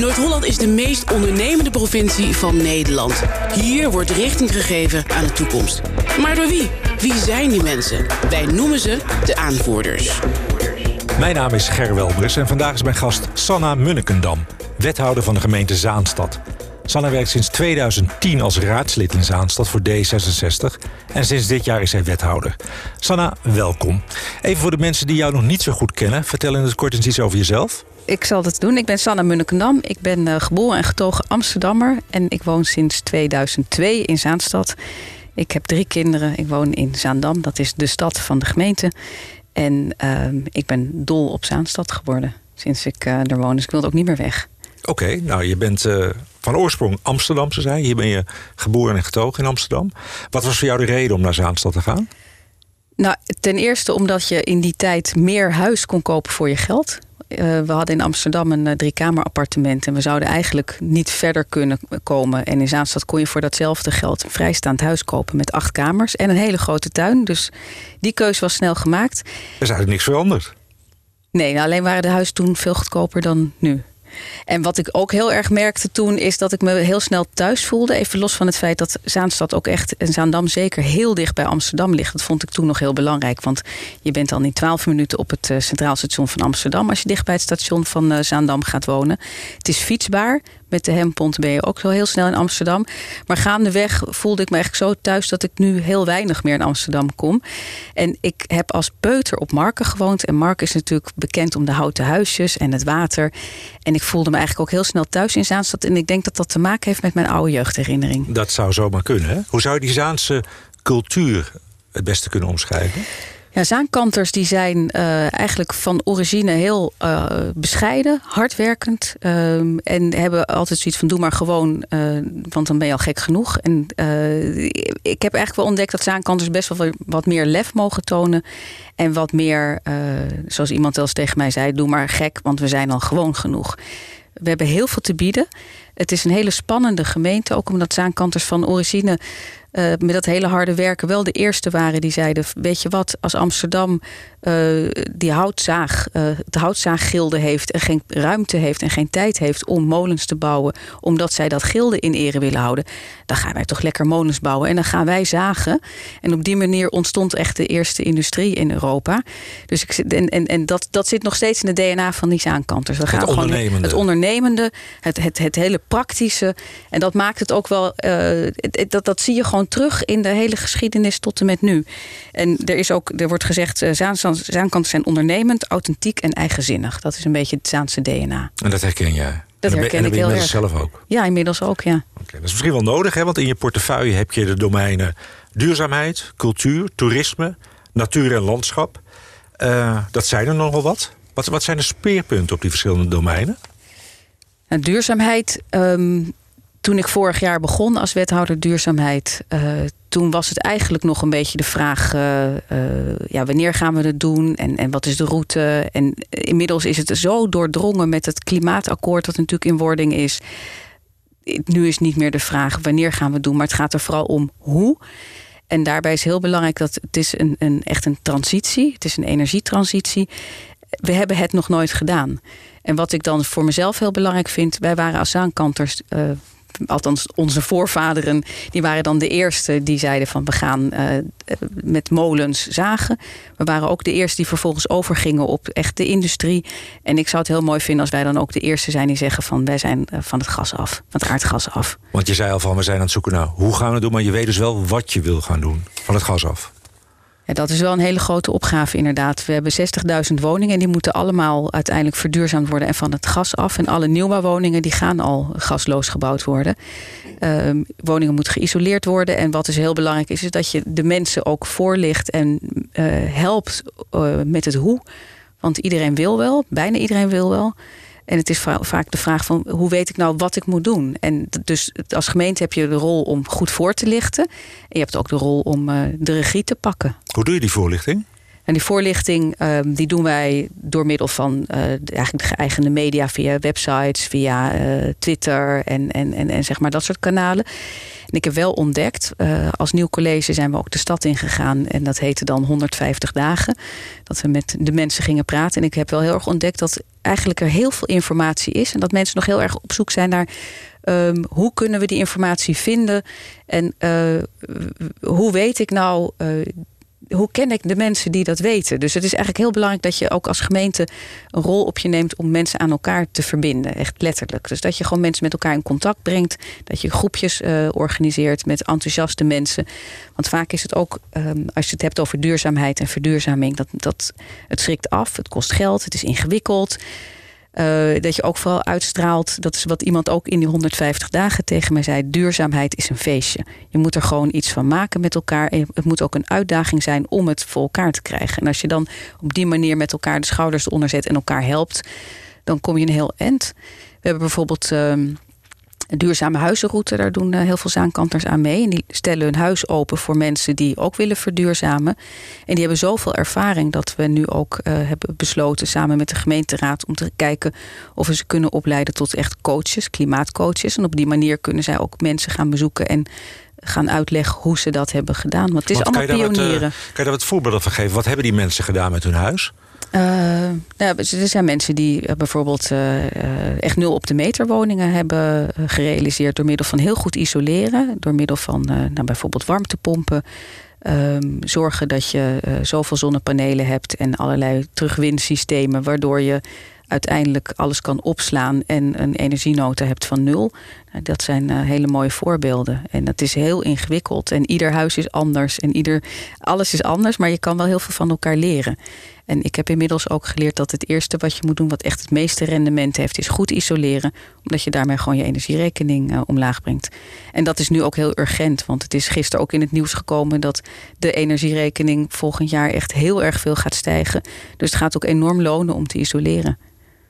Noord-Holland is de meest ondernemende provincie van Nederland. Hier wordt richting gegeven aan de toekomst. Maar door wie? Wie zijn die mensen? Wij noemen ze de aanvoerders. Mijn naam is Ger Welbers en vandaag is mijn gast Sanna Munnekendam, wethouder van de gemeente Zaanstad. Sanna werkt sinds 2010 als raadslid in Zaanstad voor D66 en sinds dit jaar is zij wethouder. Sanna, welkom. Even voor de mensen die jou nog niet zo goed kennen, vertel in het kort eens iets over jezelf. Ik zal het doen. Ik ben Sanna Munnekendam. Ik ben uh, geboren en getogen Amsterdammer en ik woon sinds 2002 in Zaanstad. Ik heb drie kinderen. Ik woon in Zaandam, dat is de stad van de gemeente. En uh, ik ben dol op Zaanstad geworden sinds ik uh, er woon. Dus ik wilde ook niet meer weg. Oké, okay, nou je bent uh, van oorsprong Amsterdamse zijn. Hier ben je geboren en getogen in Amsterdam. Wat was voor jou de reden om naar Zaanstad te gaan? Nou, ten eerste omdat je in die tijd meer huis kon kopen voor je geld. Uh, we hadden in Amsterdam een uh, driekamer appartement en we zouden eigenlijk niet verder kunnen komen. En in Zaanstad kon je voor datzelfde geld een vrijstaand huis kopen met acht kamers en een hele grote tuin. Dus die keuze was snel gemaakt. Er is eigenlijk niks veranderd. Nee, nou, alleen waren de huizen toen veel goedkoper dan nu. En wat ik ook heel erg merkte toen, is dat ik me heel snel thuis voelde. Even los van het feit dat Zaanstad ook echt, en Zaandam zeker, heel dicht bij Amsterdam ligt. Dat vond ik toen nog heel belangrijk. Want je bent dan in twaalf minuten op het Centraal Station van Amsterdam. als je dicht bij het station van Zaandam gaat wonen. Het is fietsbaar. Met de Hempont ben je ook zo heel snel in Amsterdam. Maar gaandeweg voelde ik me eigenlijk zo thuis dat ik nu heel weinig meer in Amsterdam kom. En ik heb als peuter op Marken gewoond. En Marken is natuurlijk bekend om de houten huisjes en het water. En ik voelde me eigenlijk ook heel snel thuis in Zaanstad. En ik denk dat dat te maken heeft met mijn oude jeugdherinnering. Dat zou zomaar kunnen. Hè? Hoe zou je die Zaanse cultuur het beste kunnen omschrijven? Ja, zaankanters die zijn uh, eigenlijk van origine heel uh, bescheiden, hardwerkend. Uh, en hebben altijd zoiets van doe maar gewoon, want dan ben je al gek genoeg. En ik heb eigenlijk wel ontdekt dat zaankanters best wel wat meer lef mogen tonen. En wat meer, zoals iemand eens tegen mij zei, doe maar gek, want we zijn al gewoon genoeg. We hebben heel veel te bieden. Het is een hele spannende gemeente, ook omdat zaankanters van origine uh, met dat hele harde werken wel de eerste waren die zeiden: Weet je wat, als Amsterdam uh, die houtzaag, uh, de houtzaaggilde heeft en geen ruimte heeft en geen tijd heeft om molens te bouwen, omdat zij dat gilde in ere willen houden, dan gaan wij toch lekker molens bouwen en dan gaan wij zagen. En op die manier ontstond echt de eerste industrie in Europa. Dus ik, en, en, en dat, dat zit nog steeds in de DNA van die zaankanters. We gaan het ondernemende. het ondernemende, het, het, het hele praktische. En dat maakt het ook wel, dat, dat zie je gewoon terug in de hele geschiedenis tot en met nu. En er is ook, er wordt gezegd, uh, Zaankanters zijn ondernemend, authentiek en eigenzinnig. Dat is een beetje het Zaanse DNA. En dat herken jij? Dat herken en ik heel erg. zelf ook? Ja, inmiddels ook, ja. Okay, dat is misschien wel nodig, hè? want in je portefeuille heb je de domeinen duurzaamheid, cultuur, toerisme, natuur en landschap. Uh, dat zijn er nogal wat. wat. Wat zijn de speerpunten op die verschillende domeinen? Nou, duurzaamheid, um, toen ik vorig jaar begon als wethouder duurzaamheid, uh, toen was het eigenlijk nog een beetje de vraag: uh, uh, ja, wanneer gaan we het doen en, en wat is de route? En inmiddels is het zo doordrongen met het klimaatakkoord, dat natuurlijk in wording is. Nu is niet meer de vraag wanneer gaan we het doen, maar het gaat er vooral om hoe. En daarbij is heel belangrijk dat het is een, een, echt een transitie. Het is een energietransitie. We hebben het nog nooit gedaan. En wat ik dan voor mezelf heel belangrijk vind, wij waren als zaankanters uh, althans onze voorvaderen, die waren dan de eerste die zeiden van we gaan uh, met molens zagen. We waren ook de eerste die vervolgens overgingen op echt de industrie. En ik zou het heel mooi vinden als wij dan ook de eerste zijn die zeggen van wij zijn uh, van het gas af, van het aardgas af. Want je zei al van we zijn aan het zoeken naar hoe gaan we het doen, maar je weet dus wel wat je wil gaan doen van het gas af. Ja, dat is wel een hele grote opgave inderdaad. We hebben 60.000 woningen en die moeten allemaal uiteindelijk verduurzaamd worden en van het gas af. En alle nieuwbouwwoningen die gaan al gasloos gebouwd worden. Uh, woningen moeten geïsoleerd worden. En wat dus heel belangrijk is, is dat je de mensen ook voorlicht en uh, helpt uh, met het hoe. Want iedereen wil wel, bijna iedereen wil wel. En het is vaak de vraag van hoe weet ik nou wat ik moet doen? En dus als gemeente heb je de rol om goed voor te lichten. En je hebt ook de rol om uh, de regie te pakken. Hoe doe je die voorlichting? En die voorlichting ehm, die doen wij door middel van uh, eigenlijk de geëigende media via websites, via uh, Twitter en, en, en, en zeg maar dat soort kanalen. En ik heb wel ontdekt, uh, als nieuw college zijn we ook de stad ingegaan. En dat heette dan 150 dagen. Dat we met de mensen gingen praten. En ik heb wel heel erg ontdekt dat eigenlijk er heel veel informatie is. En dat mensen nog heel erg op zoek zijn naar um, hoe kunnen we die informatie vinden. En hoe weet ik nou hoe ken ik de mensen die dat weten? Dus het is eigenlijk heel belangrijk dat je ook als gemeente een rol op je neemt om mensen aan elkaar te verbinden. Echt letterlijk. Dus dat je gewoon mensen met elkaar in contact brengt. Dat je groepjes uh, organiseert met enthousiaste mensen. Want vaak is het ook, um, als je het hebt over duurzaamheid en verduurzaming, dat, dat het schrikt af, het kost geld, het is ingewikkeld. Uh, dat je ook vooral uitstraalt. Dat is wat iemand ook in die 150 dagen tegen mij zei. Duurzaamheid is een feestje. Je moet er gewoon iets van maken met elkaar. En het moet ook een uitdaging zijn om het voor elkaar te krijgen. En als je dan op die manier met elkaar de schouders eronder zet en elkaar helpt, dan kom je een heel eind. We hebben bijvoorbeeld. Uh, een duurzame huizenroute, daar doen eh, heel veel zaankanters aan mee. En die stellen hun huis open voor mensen die ook willen verduurzamen. En die hebben zoveel ervaring dat we nu ook uh, hebben besloten samen met de gemeenteraad om te kijken of we ze kunnen opleiden tot echt coaches, klimaatcoaches. En op die manier kunnen zij ook mensen gaan bezoeken en gaan uitleggen hoe ze dat hebben gedaan. Want het is Want allemaal kan pionieren. Wat, uh, kan je daar wat voorbeelden van geven? Wat hebben die mensen gedaan met hun huis? Uh, nou, er zijn mensen die bijvoorbeeld uh, echt nul op de meter woningen hebben gerealiseerd door middel van heel goed isoleren, door middel van nou, bijvoorbeeld warmtepompen. Um, zorgen dat je zoveel zonnepanelen hebt en allerlei terugwinsystemen, waardoor je uiteindelijk alles kan opslaan en een energienota hebt van nul. Nou, dat zijn uh, hele mooie voorbeelden. En dat is heel ingewikkeld. En ieder huis is anders en ieder, alles is anders, maar je kan wel heel veel van elkaar leren. En ik heb inmiddels ook geleerd dat het eerste wat je moet doen, wat echt het meeste rendement heeft, is goed isoleren. Omdat je daarmee gewoon je energierekening uh, omlaag brengt. En dat is nu ook heel urgent, want het is gisteren ook in het nieuws gekomen dat de energierekening volgend jaar echt heel erg veel gaat stijgen. Dus het gaat ook enorm lonen om te isoleren.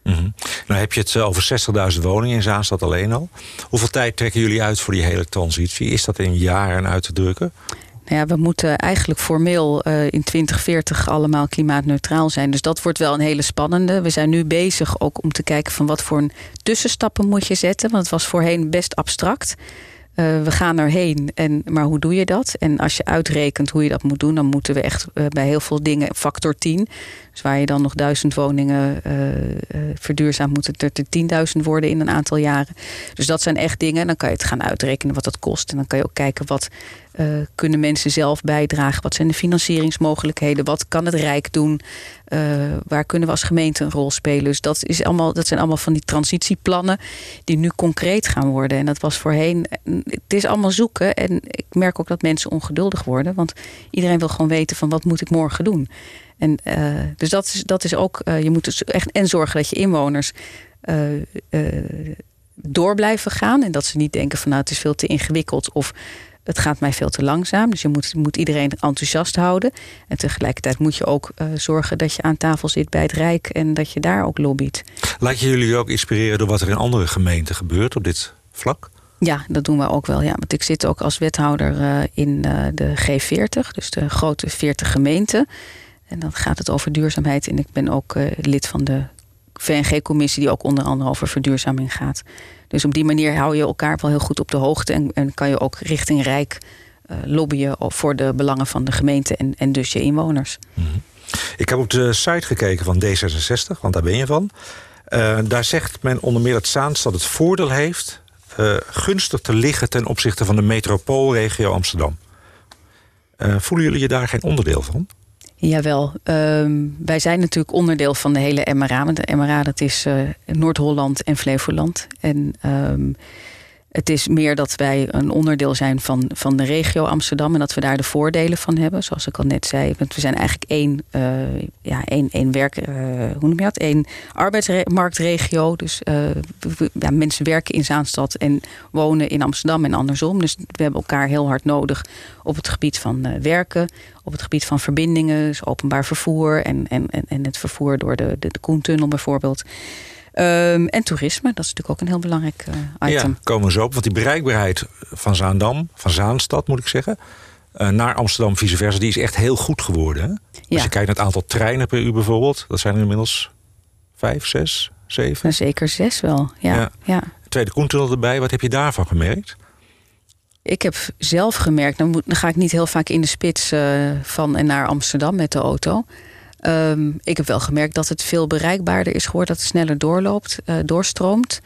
Mm. Nou heb je het over 60.000 woningen in Zaanstad alleen al. Hoeveel tijd trekken jullie uit voor die hele transitie? Is dat in jaren uit te drukken? Nou ja, we moeten eigenlijk formeel uh, in 2040 allemaal klimaatneutraal zijn. Dus dat wordt wel een hele spannende. We zijn nu bezig ook om te kijken van wat voor tussenstappen moet je zetten. Want het was voorheen best abstract. Uh, we gaan erheen, en, maar hoe doe je dat? En als je uitrekent hoe je dat moet doen, dan moeten we echt uh, bij heel veel dingen factor 10. Dus waar je dan nog duizend woningen uh, moeten er 10.000 worden in een aantal jaren. Dus dat zijn echt dingen. Dan kan je het gaan uitrekenen wat dat kost. En dan kan je ook kijken wat uh, kunnen mensen zelf bijdragen. Wat zijn de financieringsmogelijkheden? Wat kan het Rijk doen? Uh, waar kunnen we als gemeente een rol spelen? Dus dat, is allemaal, dat zijn allemaal van die transitieplannen die nu concreet gaan worden. En dat was voorheen. Het is allemaal zoeken. En ik merk ook dat mensen ongeduldig worden. Want iedereen wil gewoon weten van wat moet ik morgen doen. En, dus dat is, dat is ook, je moet dus echt en zorgen dat je inwoners door blijven gaan. En dat ze niet denken van nou het is veel te ingewikkeld of het gaat mij veel te langzaam. Dus je moet, moet iedereen enthousiast houden. En tegelijkertijd moet je ook zorgen dat je aan tafel zit bij het Rijk en dat je daar ook lobbyt. Laat je jullie ook inspireren door wat er in andere gemeenten gebeurt op dit vlak? Ja, dat doen we ook wel. Ja. Want ik zit ook als wethouder uh, in uh, de G40, dus de grote 40 gemeenten. En dan gaat het over duurzaamheid. En ik ben ook lid van de VNG-commissie, die ook onder andere over verduurzaming gaat. Dus op die manier hou je elkaar wel heel goed op de hoogte. En, en kan je ook richting Rijk uh, lobbyen voor de belangen van de gemeente en, en dus je inwoners. -hmm. Ik heb op de site gekeken van D66, want daar ben je van. Uh, daar zegt men onder meer dat Zaanstad het voordeel heeft uh, gunstig te liggen ten opzichte van de metropoolregio Amsterdam. Voelen jullie je daar geen onderdeel van? Jawel, um, wij zijn natuurlijk onderdeel van de hele MRA. De MRA dat is uh, Noord-Holland en Flevoland. En um, het is meer dat wij een onderdeel zijn van, van de regio Amsterdam en dat we daar de voordelen van hebben. Zoals ik al net zei, want we zijn eigenlijk één, uh, ja, één, één werk, uh, hoe noem je dat? Eén arbeidsmarktregio. Dus uh, ja, mensen werken in Zaanstad en wonen in Amsterdam en andersom. Dus we hebben elkaar heel hard nodig op het gebied van werken, op het gebied van verbindingen, dus openbaar vervoer en, en, en het vervoer door de, de, de Koentunnel bijvoorbeeld. Um, en toerisme, dat is natuurlijk ook een heel belangrijk uh, item. Ja, komen we zo op. Want die bereikbaarheid van Zaandam, van Zaanstad moet ik zeggen... naar Amsterdam, vice versa, die is echt heel goed geworden. Hè? Als je kijkt naar het aantal treinen per uur bijvoorbeeld, dat zijn er inmiddels vijf, zes, zeven. Nou, zeker zes wel, ja. ja. Tweede Koentunnel erbij, wat heb je daarvan gemerkt? Ik heb zelf gemerkt, dan, moet, dan ga ik niet heel vaak in de spits uh, van en naar Amsterdam met de auto. Um, ik heb wel gemerkt dat het veel bereikbaarder is geworden, dat het sneller doorloopt, uh, doorstroomt.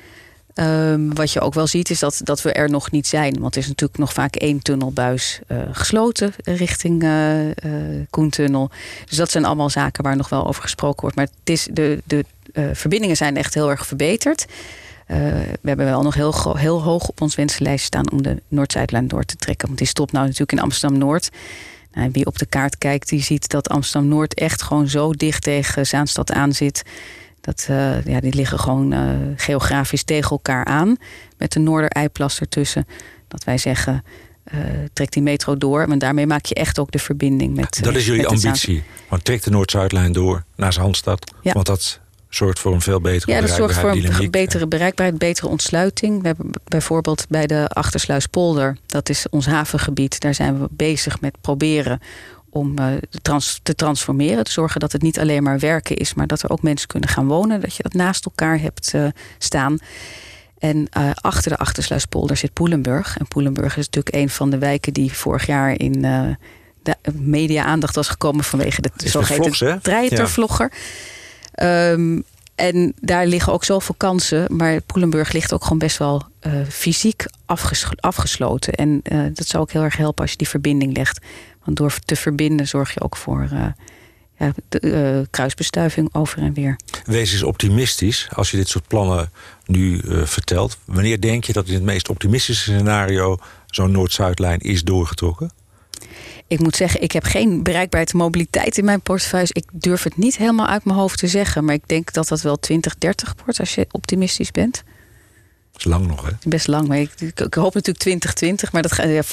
Um, wat je ook wel ziet is dat, dat we er nog niet zijn. Want er is natuurlijk nog vaak één tunnelbuis uh, gesloten richting uh, Koentunnel. Dus dat zijn allemaal zaken waar nog wel over gesproken wordt. Maar het is de, de verbindingen zijn echt heel erg verbeterd. we hebben wel nog heel, heel hoog op ons wensenlijst staan om de Noord-Zuidlijn door te trekken. Want die stopt nou natuurlijk in Amsterdam-Noord. Nou, wie op de kaart kijkt, die ziet dat Amsterdam-Noord echt gewoon zo dicht tegen Zaanstad aan zit. Dat, uh, ja, die liggen gewoon uh, geografisch tegen elkaar aan. Met de Noordereiplas ertussen. Dat wij zeggen, uh, trek die metro door. Maar daarmee maak je echt ook de verbinding met. Dat is jullie ambitie. Want trek de Noord-Zuidlijn door naar Zandstad. Ja. Want dat zorgt voor een veel betere ja, dat zorgt voor een betere bereikbaarheid, betere ontsluiting. We hebben bijvoorbeeld bij de Achtersluispolder, dat is ons havengebied, daar zijn we bezig met proberen om trans te transformeren. Te zorgen dat het niet alleen maar werken is, maar dat er ook mensen kunnen gaan wonen. Dat je dat naast elkaar hebt uh, staan. En uh, achter de Achtersluispolder zit Poelenburg. En Poelenburg is natuurlijk een van de wijken die vorig jaar in de media aandacht was gekomen vanwege de zogeheten treitervlogger. Ja. Um, en daar liggen ook zoveel kansen. Maar Poelenburg ligt ook gewoon best wel uh, fysiek afges afgesloten. En uh, dat zou ook heel erg helpen als je die verbinding legt. Want door te verbinden zorg je ook voor uh, ja, kruisbestuiving over en weer. Wees eens optimistisch als je dit soort plannen nu vertelt. Wanneer denk je dat in het meest optimistische scenario zo'n Noord-Zuidlijn is doorgetrokken? Ik moet zeggen, ik heb geen bereikbaarheid en mobiliteit in mijn portefeuille. Ik durf het niet helemaal uit mijn hoofd te zeggen. Maar ik denk dat dat wel 2030 wordt als je optimistisch bent. Dat is lang nog, hè? Best lang. Maar ik, ik, ik hoop natuurlijk 2020. Maar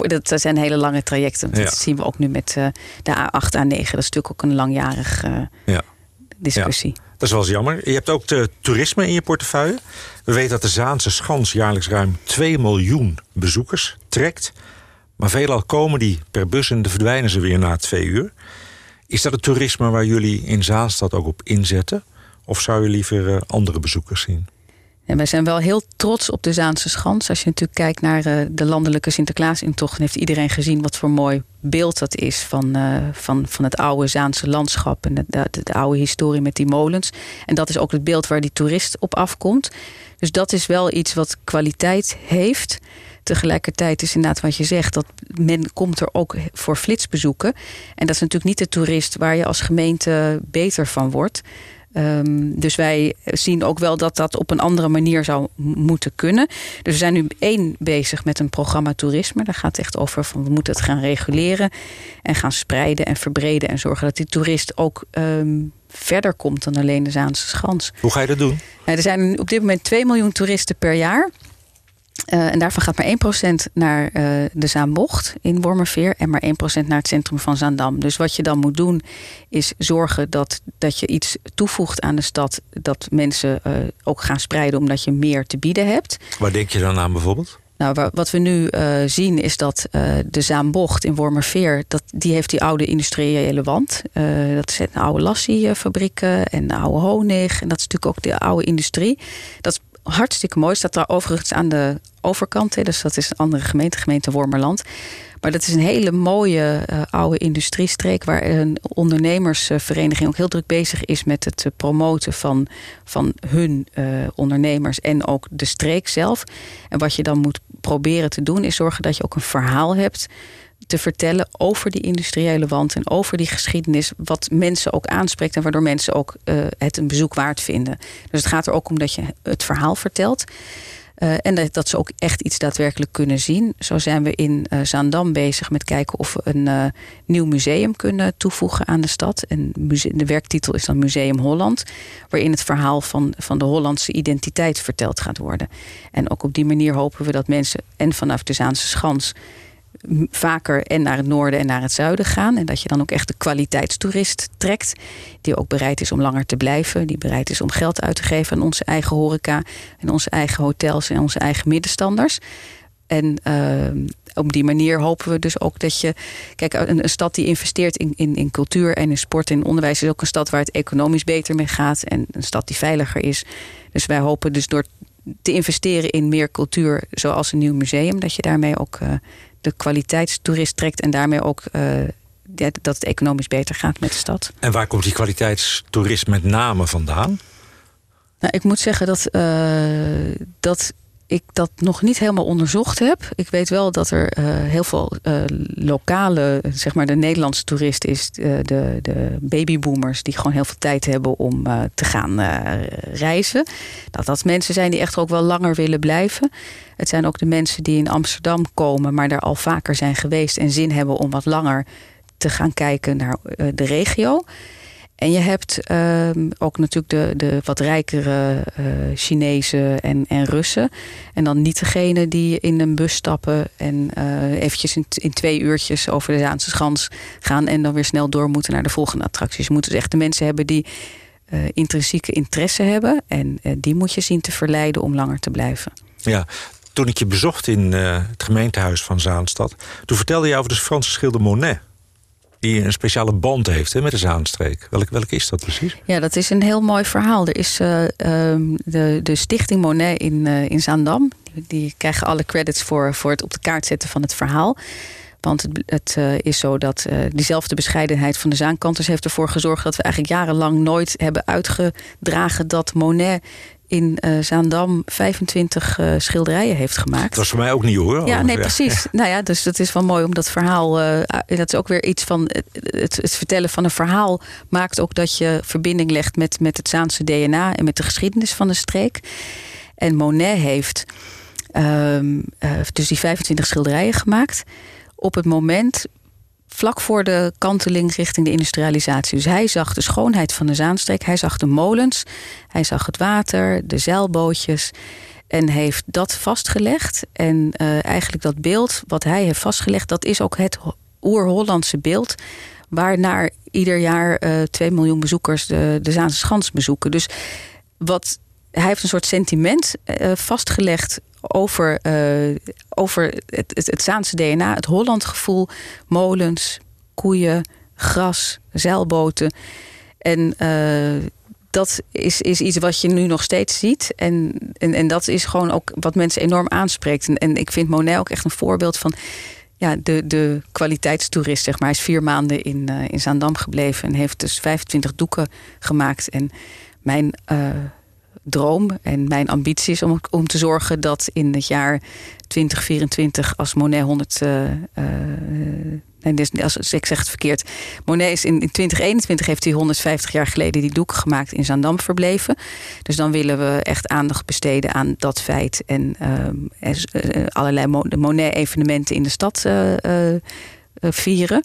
dat, dat zijn hele lange trajecten. Dat zien we ook nu met uh, de A8, A9. Dat is natuurlijk ook een langjarig uh, ja. discussie. Dat is wel eens jammer. Je hebt ook de toerisme in je portefeuille. We weten dat de Zaanse Schans jaarlijks ruim 2 miljoen bezoekers trekt. Maar veelal komen die per bus en verdwijnen ze weer na twee uur. Is dat het toerisme waar jullie in Zaanstad ook op inzetten? Of zou je liever uh, andere bezoekers zien? En wij zijn wel heel trots op de Zaanse Schans. Als je natuurlijk kijkt naar uh, de landelijke Sinterklaasintocht... dan heeft iedereen gezien wat voor mooi beeld dat is... van, uh, van, van het oude Zaanse landschap en de, oude historie met die molens. En dat is ook het beeld waar die toerist op afkomt. Dus dat is wel iets wat kwaliteit heeft... Tegelijkertijd is inderdaad wat je zegt, dat men komt er ook voor flitsbezoeken. En dat is natuurlijk niet de toerist waar je als gemeente beter van wordt. Um, dus wij zien ook wel dat dat op een andere manier zou moeten kunnen. Dus we zijn nu één bezig met een programma toerisme. Daar gaat het echt over van we moeten het gaan reguleren en gaan spreiden en verbreden en zorgen dat die toerist ook um, verder komt dan alleen de Zaanse Schans. Hoe ga je dat doen? Nou, er zijn op dit moment 2 miljoen toeristen per jaar. Uh, en daarvan gaat maar 1% naar uh, de Zaanbocht in Wormerveer en maar 1% naar het centrum van Zaandam. Dus wat je dan moet doen is zorgen dat, dat je iets toevoegt aan de stad dat mensen uh, ook gaan spreiden omdat je meer te bieden hebt. Waar denk je dan aan bijvoorbeeld? Nou, wat we nu uh, zien is dat uh, de Zaanbocht in Wormerveer... Dat, die heeft die oude industriële wand. Uh, dat zijn oude lassiefabrieken en oude honig. En dat is natuurlijk ook de oude industrie. Dat is hartstikke mooi. Staat daar overigens aan de overkant. Hè, dus dat is een andere gemeente, gemeente Wormerland. Maar dat is een hele mooie uh, oude industriestreek... waar een ondernemersvereniging ook heel druk bezig is... met het promoten van, van hun uh, ondernemers en ook de streek zelf. En wat je dan moet proberen te doen... is zorgen dat je ook een verhaal hebt te vertellen over die industriële wand en over die geschiedenis, wat mensen ook aanspreekt en waardoor mensen ook uh, het een bezoek waard vinden. Dus het gaat er ook om dat je het verhaal vertelt. Uh, en dat, ze ook echt iets daadwerkelijk kunnen zien. Zo zijn we in uh, Zaandam bezig met kijken of we een nieuw museum kunnen toevoegen aan de stad. En de werktitel is dan Museum Holland, waarin het verhaal van, van de Hollandse identiteit verteld gaat worden. En ook op die manier hopen we dat mensen en vanaf de Zaanse Schans vaker en naar het noorden en naar het zuiden gaan. En dat je dan ook echt de kwaliteitstoerist trekt. Die ook bereid is om langer te blijven. Die bereid is om geld uit te geven aan onze eigen horeca. En onze eigen hotels en onze eigen middenstanders. En uh, op die manier hopen we dus ook dat je. Kijk, een, stad die investeert in, in, in cultuur en in sport en onderwijs is ook een stad waar het economisch beter mee gaat. En een stad die veiliger is. Dus wij hopen dus door te investeren in meer cultuur, zoals een nieuw museum, dat je daarmee ook uh, de kwaliteitstoerist trekt en daarmee ook. Uh, dat het economisch beter gaat met de stad. En waar komt die kwaliteitstoerist met name vandaan? Nou, ik moet zeggen dat, uh, dat ik dat nog niet helemaal onderzocht heb. Ik weet wel dat er uh, heel veel uh, lokale, zeg maar de Nederlandse toerist is, uh, de, de babyboomers, die gewoon heel veel tijd hebben om te gaan reizen. Dat dat mensen zijn die echt ook wel langer willen blijven. Het zijn ook de mensen die in Amsterdam komen, maar daar al vaker zijn geweest en zin hebben om wat langer te gaan kijken naar de regio. En je hebt uh, ook natuurlijk de, de wat rijkere uh, Chinezen en, en Russen. En dan niet degene die in een bus stappen en uh, eventjes in, in twee uurtjes over de Zaanse Schans gaan en dan weer snel door moeten naar de volgende attracties. Je moet dus echt de mensen hebben die uh, intrinsieke interesse hebben. En die moet je zien te verleiden om langer te blijven. Ja, toen ik je bezocht in het gemeentehuis van Zaanstad, toen vertelde je over de Franse schilder Monet die een speciale band heeft hè, met de Zaanstreek. Welke, welke is dat precies? Ja, dat is een heel mooi verhaal. Er is uh, de, de Stichting Monet in, uh, in Zaandam. Die, krijgen alle credits voor, voor het op de kaart zetten van het verhaal. Want het, het uh, is zo dat diezelfde bescheidenheid van de Zaankanters heeft ervoor gezorgd dat we eigenlijk jarenlang nooit hebben uitgedragen dat Monet in uh, Zaandam 25 uh, schilderijen heeft gemaakt. Dat was voor mij ook nieuw hoor. Ja, nee, precies. nou ja, dus dat is wel mooi om dat verhaal. Uh, dat is ook weer iets van. Het, het, vertellen van een verhaal maakt ook dat je verbinding legt met, met het Zaanse DNA en met de geschiedenis van de streek. En Monet heeft um, dus die 25 schilderijen gemaakt. Op het moment vlak voor de kanteling richting de industrialisatie. Dus hij zag de schoonheid van de Zaanstreek, hij zag de molens, hij zag het water, de zeilbootjes en heeft dat vastgelegd. En uh, eigenlijk dat beeld wat hij heeft vastgelegd, dat is ook het oer-Hollandse beeld waarnaar ieder jaar uh, 2 miljoen bezoekers de, de Zaanse Schans bezoeken. Dus wat hij heeft een soort sentiment uh, vastgelegd over, uh, over het, het, het Zaanse DNA, het Hollandgevoel, molens, koeien, gras, zeilboten. En uh, dat is, is iets wat je nu nog steeds ziet. En, en, en dat is gewoon ook wat mensen enorm aanspreekt. En, en ik vind Monet ook echt een voorbeeld van ja, de, de kwaliteitstoerist, zeg maar. Hij is vier maanden in, uh, in Zaandam gebleven en heeft dus 25 doeken gemaakt. En mijn droom en mijn ambitie is om, om te zorgen dat in het jaar 2024, als Monet 100. Uh, uh, nee, dus als, ik zeg het verkeerd. Monet is in, in 2021 heeft hij 150 jaar geleden die doeken gemaakt in Zaandam verbleven. Dus dan willen we echt aandacht besteden aan dat feit. En uh, allerlei Monet-evenementen in de stad vieren.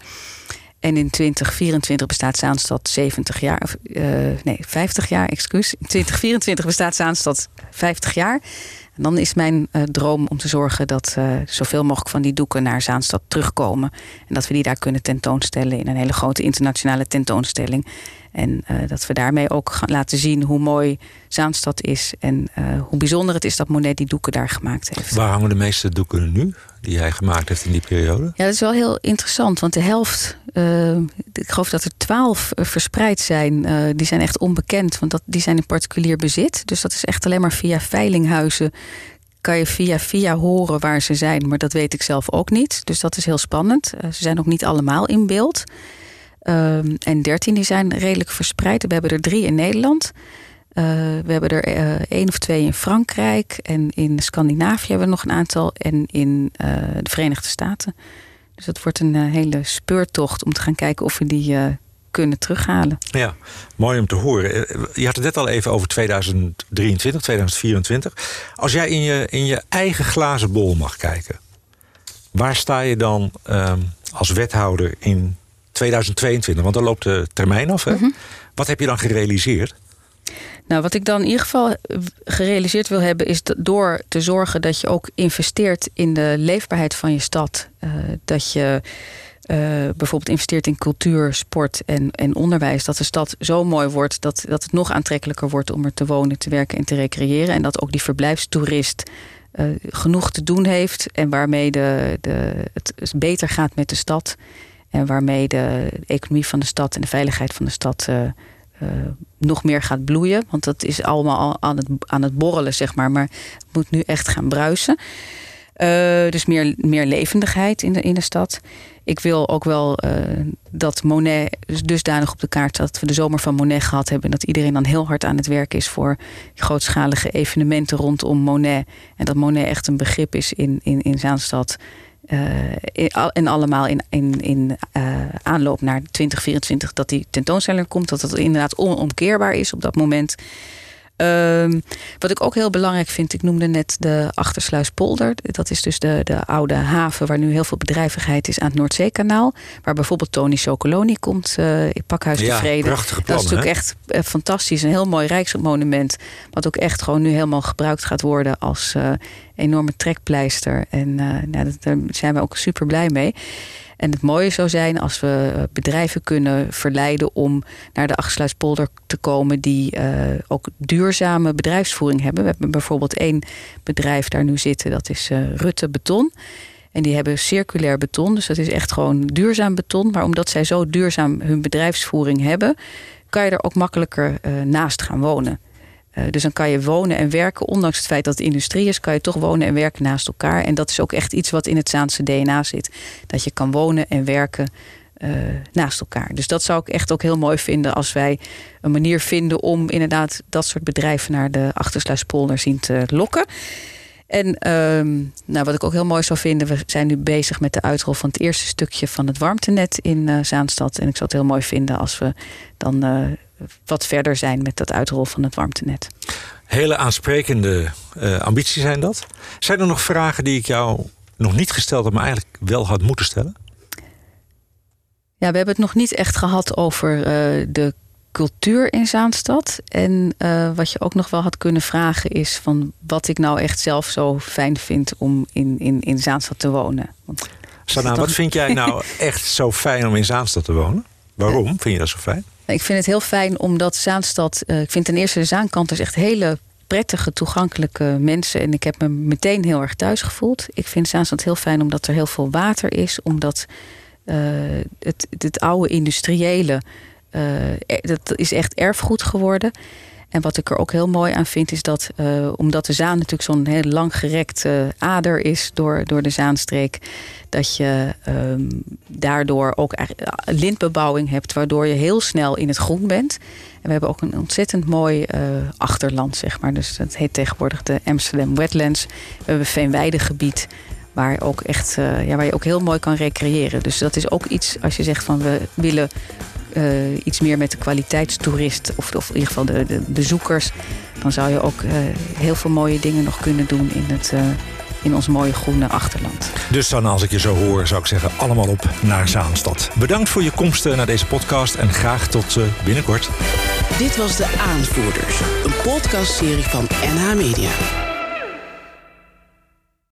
En in 2024 bestaat Zaanstad 70 jaar. Uh, nee, 50 jaar, excuus. In 2024 bestaat Zaanstad 50 jaar. En dan is mijn uh, droom om te zorgen dat uh, zoveel mogelijk van die doeken naar Zaanstad terugkomen. En dat we die daar kunnen tentoonstellen in een hele grote internationale tentoonstelling. En uh, dat we daarmee ook gaan laten zien hoe mooi Zaanstad is. En hoe bijzonder het is dat Monet die doeken daar gemaakt heeft. Waar hangen de meeste doeken nu? die hij gemaakt heeft in die periode? Ja, dat is wel heel interessant, want de helft, ik geloof dat er twaalf verspreid zijn, die zijn echt onbekend, want dat, die zijn in particulier bezit. Dus dat is echt alleen maar via veilinghuizen. Kan je via via horen waar ze zijn, maar dat weet ik zelf ook niet. Dus dat is heel spannend. ze zijn ook niet allemaal in beeld. Ehm, en dertien die zijn redelijk verspreid. We hebben er drie in Nederland. Uh, we hebben er uh, één of twee in Frankrijk. En in Scandinavië hebben we nog een aantal. En in de Verenigde Staten. Dus dat wordt een hele speurtocht om te gaan kijken of we die kunnen terughalen. Ja, mooi om te horen. Je had het net al even over 2023, 2024. Als jij in je, in je eigen glazen bol mag kijken. Waar sta je dan ehm, als wethouder in 2022? Want dan loopt de termijn af. Hè? Mm -hmm. Wat heb je dan gerealiseerd? Nou, wat ik dan in ieder geval gerealiseerd wil hebben, is dat door te zorgen dat je ook investeert in de leefbaarheid van je stad. Uh, dat je uh, bijvoorbeeld investeert in cultuur, sport en, en onderwijs. Dat de stad zo mooi wordt dat, dat het nog aantrekkelijker wordt om er te wonen, te werken en te recreëren. En dat ook die verblijfstoerist genoeg te doen heeft en waarmee de, de, het beter gaat met de stad. En waarmee de economie van de stad en de veiligheid van de stad nog meer gaat bloeien. Want dat is allemaal aan het, aan het borrelen, zeg maar. Maar het moet nu echt gaan bruisen. dus meer, meer levendigheid in de, in de stad. Ik wil ook wel uh, dat Monet dus dusdanig op de kaart. Dat we de zomer van Monet gehad hebben. En dat iedereen dan heel hard aan het werk is voor grootschalige evenementen rondom Monet. En dat Monet echt een begrip is in, in, in Zaanstad. Uh, en allemaal in, in, in uh, aanloop naar 2024 dat die tentoonstelling komt. Dat het inderdaad onomkeerbaar is op dat moment. Um, wat ik ook heel belangrijk vind, ik noemde net de Achtersluispolder. Dat is dus de, de oude haven waar nu heel veel bedrijvigheid is aan het Noordzeekanaal. Waar bijvoorbeeld Tony Chocoloni komt uh, in Pakhuis ja, de Vrede. Plan, dat is natuurlijk hè? echt uh, fantastisch. Een heel mooi rijksmonument. Wat ook echt gewoon nu helemaal gebruikt gaat worden als uh, enorme trekpleister. En nou, daar zijn we ook super blij mee. En het mooie zou zijn als we bedrijven kunnen verleiden om naar de Achtersluispolder te komen die uh, ook duurzame bedrijfsvoering hebben. We hebben bijvoorbeeld één bedrijf daar nu zitten, dat is uh, Rutte Beton. En die hebben circulair beton, dus dat is echt gewoon duurzaam beton. Maar omdat zij zo duurzaam hun bedrijfsvoering hebben, kan je er ook makkelijker naast gaan wonen. Uh, dus dan kan je wonen en werken, ondanks het feit dat het industrie is, kan je toch wonen en werken naast elkaar. En dat is ook echt iets wat in het Zaanse DNA zit. Dat je kan wonen en werken uh, naast elkaar. Dus dat zou ik echt ook heel mooi vinden als wij een manier vinden om inderdaad dat soort bedrijven naar de Achtersluispolder zien te lokken. En um, nou, wat ik ook heel mooi zou vinden, we zijn nu bezig met de uitrol van het eerste stukje van het warmtenet in uh, Zaanstad. En ik zou het heel mooi vinden als we dan wat verder zijn met dat uitrol van het warmtenet. Hele aansprekende uh, ambities zijn dat. Zijn er nog vragen die ik jou nog niet gesteld heb, maar eigenlijk wel had moeten stellen? Ja, we hebben het nog niet echt gehad over uh, de cultuur in Zaanstad. En uh, wat je ook nog wel had kunnen vragen is van wat ik nou echt zelf zo fijn vind om in, in, in Zaanstad te wonen. Want Sana, dan... wat vind jij nou echt zo fijn om in Zaanstad te wonen? Waarom vind je dat zo fijn? Ik vind het heel fijn omdat Zaanstad... Uh, ik vind ten eerste de Zaankanters echt hele prettige, toegankelijke mensen. En ik heb me meteen heel erg thuis gevoeld. Ik vind Zaanstad heel fijn omdat er heel veel water is. Omdat uh, het, oude industriële... Uh, dat is echt erfgoed geworden. En wat ik er ook heel mooi aan vind is dat, uh, omdat de Zaan natuurlijk zo'n heel lang gerekte ader is door, door de Zaanstreek, dat je um, daardoor ook lintbebouwing hebt, waardoor je heel snel in het groen bent. En we hebben ook een ontzettend mooi achterland, zeg maar. Dus dat heet tegenwoordig de Amsterdam Wetlands. We hebben een veenweidegebied waar, ook echt, ja, waar je ook heel mooi kan recreëren. Dus dat is ook iets, als je zegt van we willen uh, iets meer met de kwaliteitstoerist, of, of in ieder geval de, de bezoekers, dan zou je ook uh, heel veel mooie dingen nog kunnen doen in, het, uh, in ons mooie groene achterland. Dus dan, als ik je zo hoor, zou ik zeggen: allemaal op naar Zaanstad. Bedankt voor je komst naar deze podcast en graag tot binnenkort. Dit was De Aanvoerders, een podcastserie van NH Media.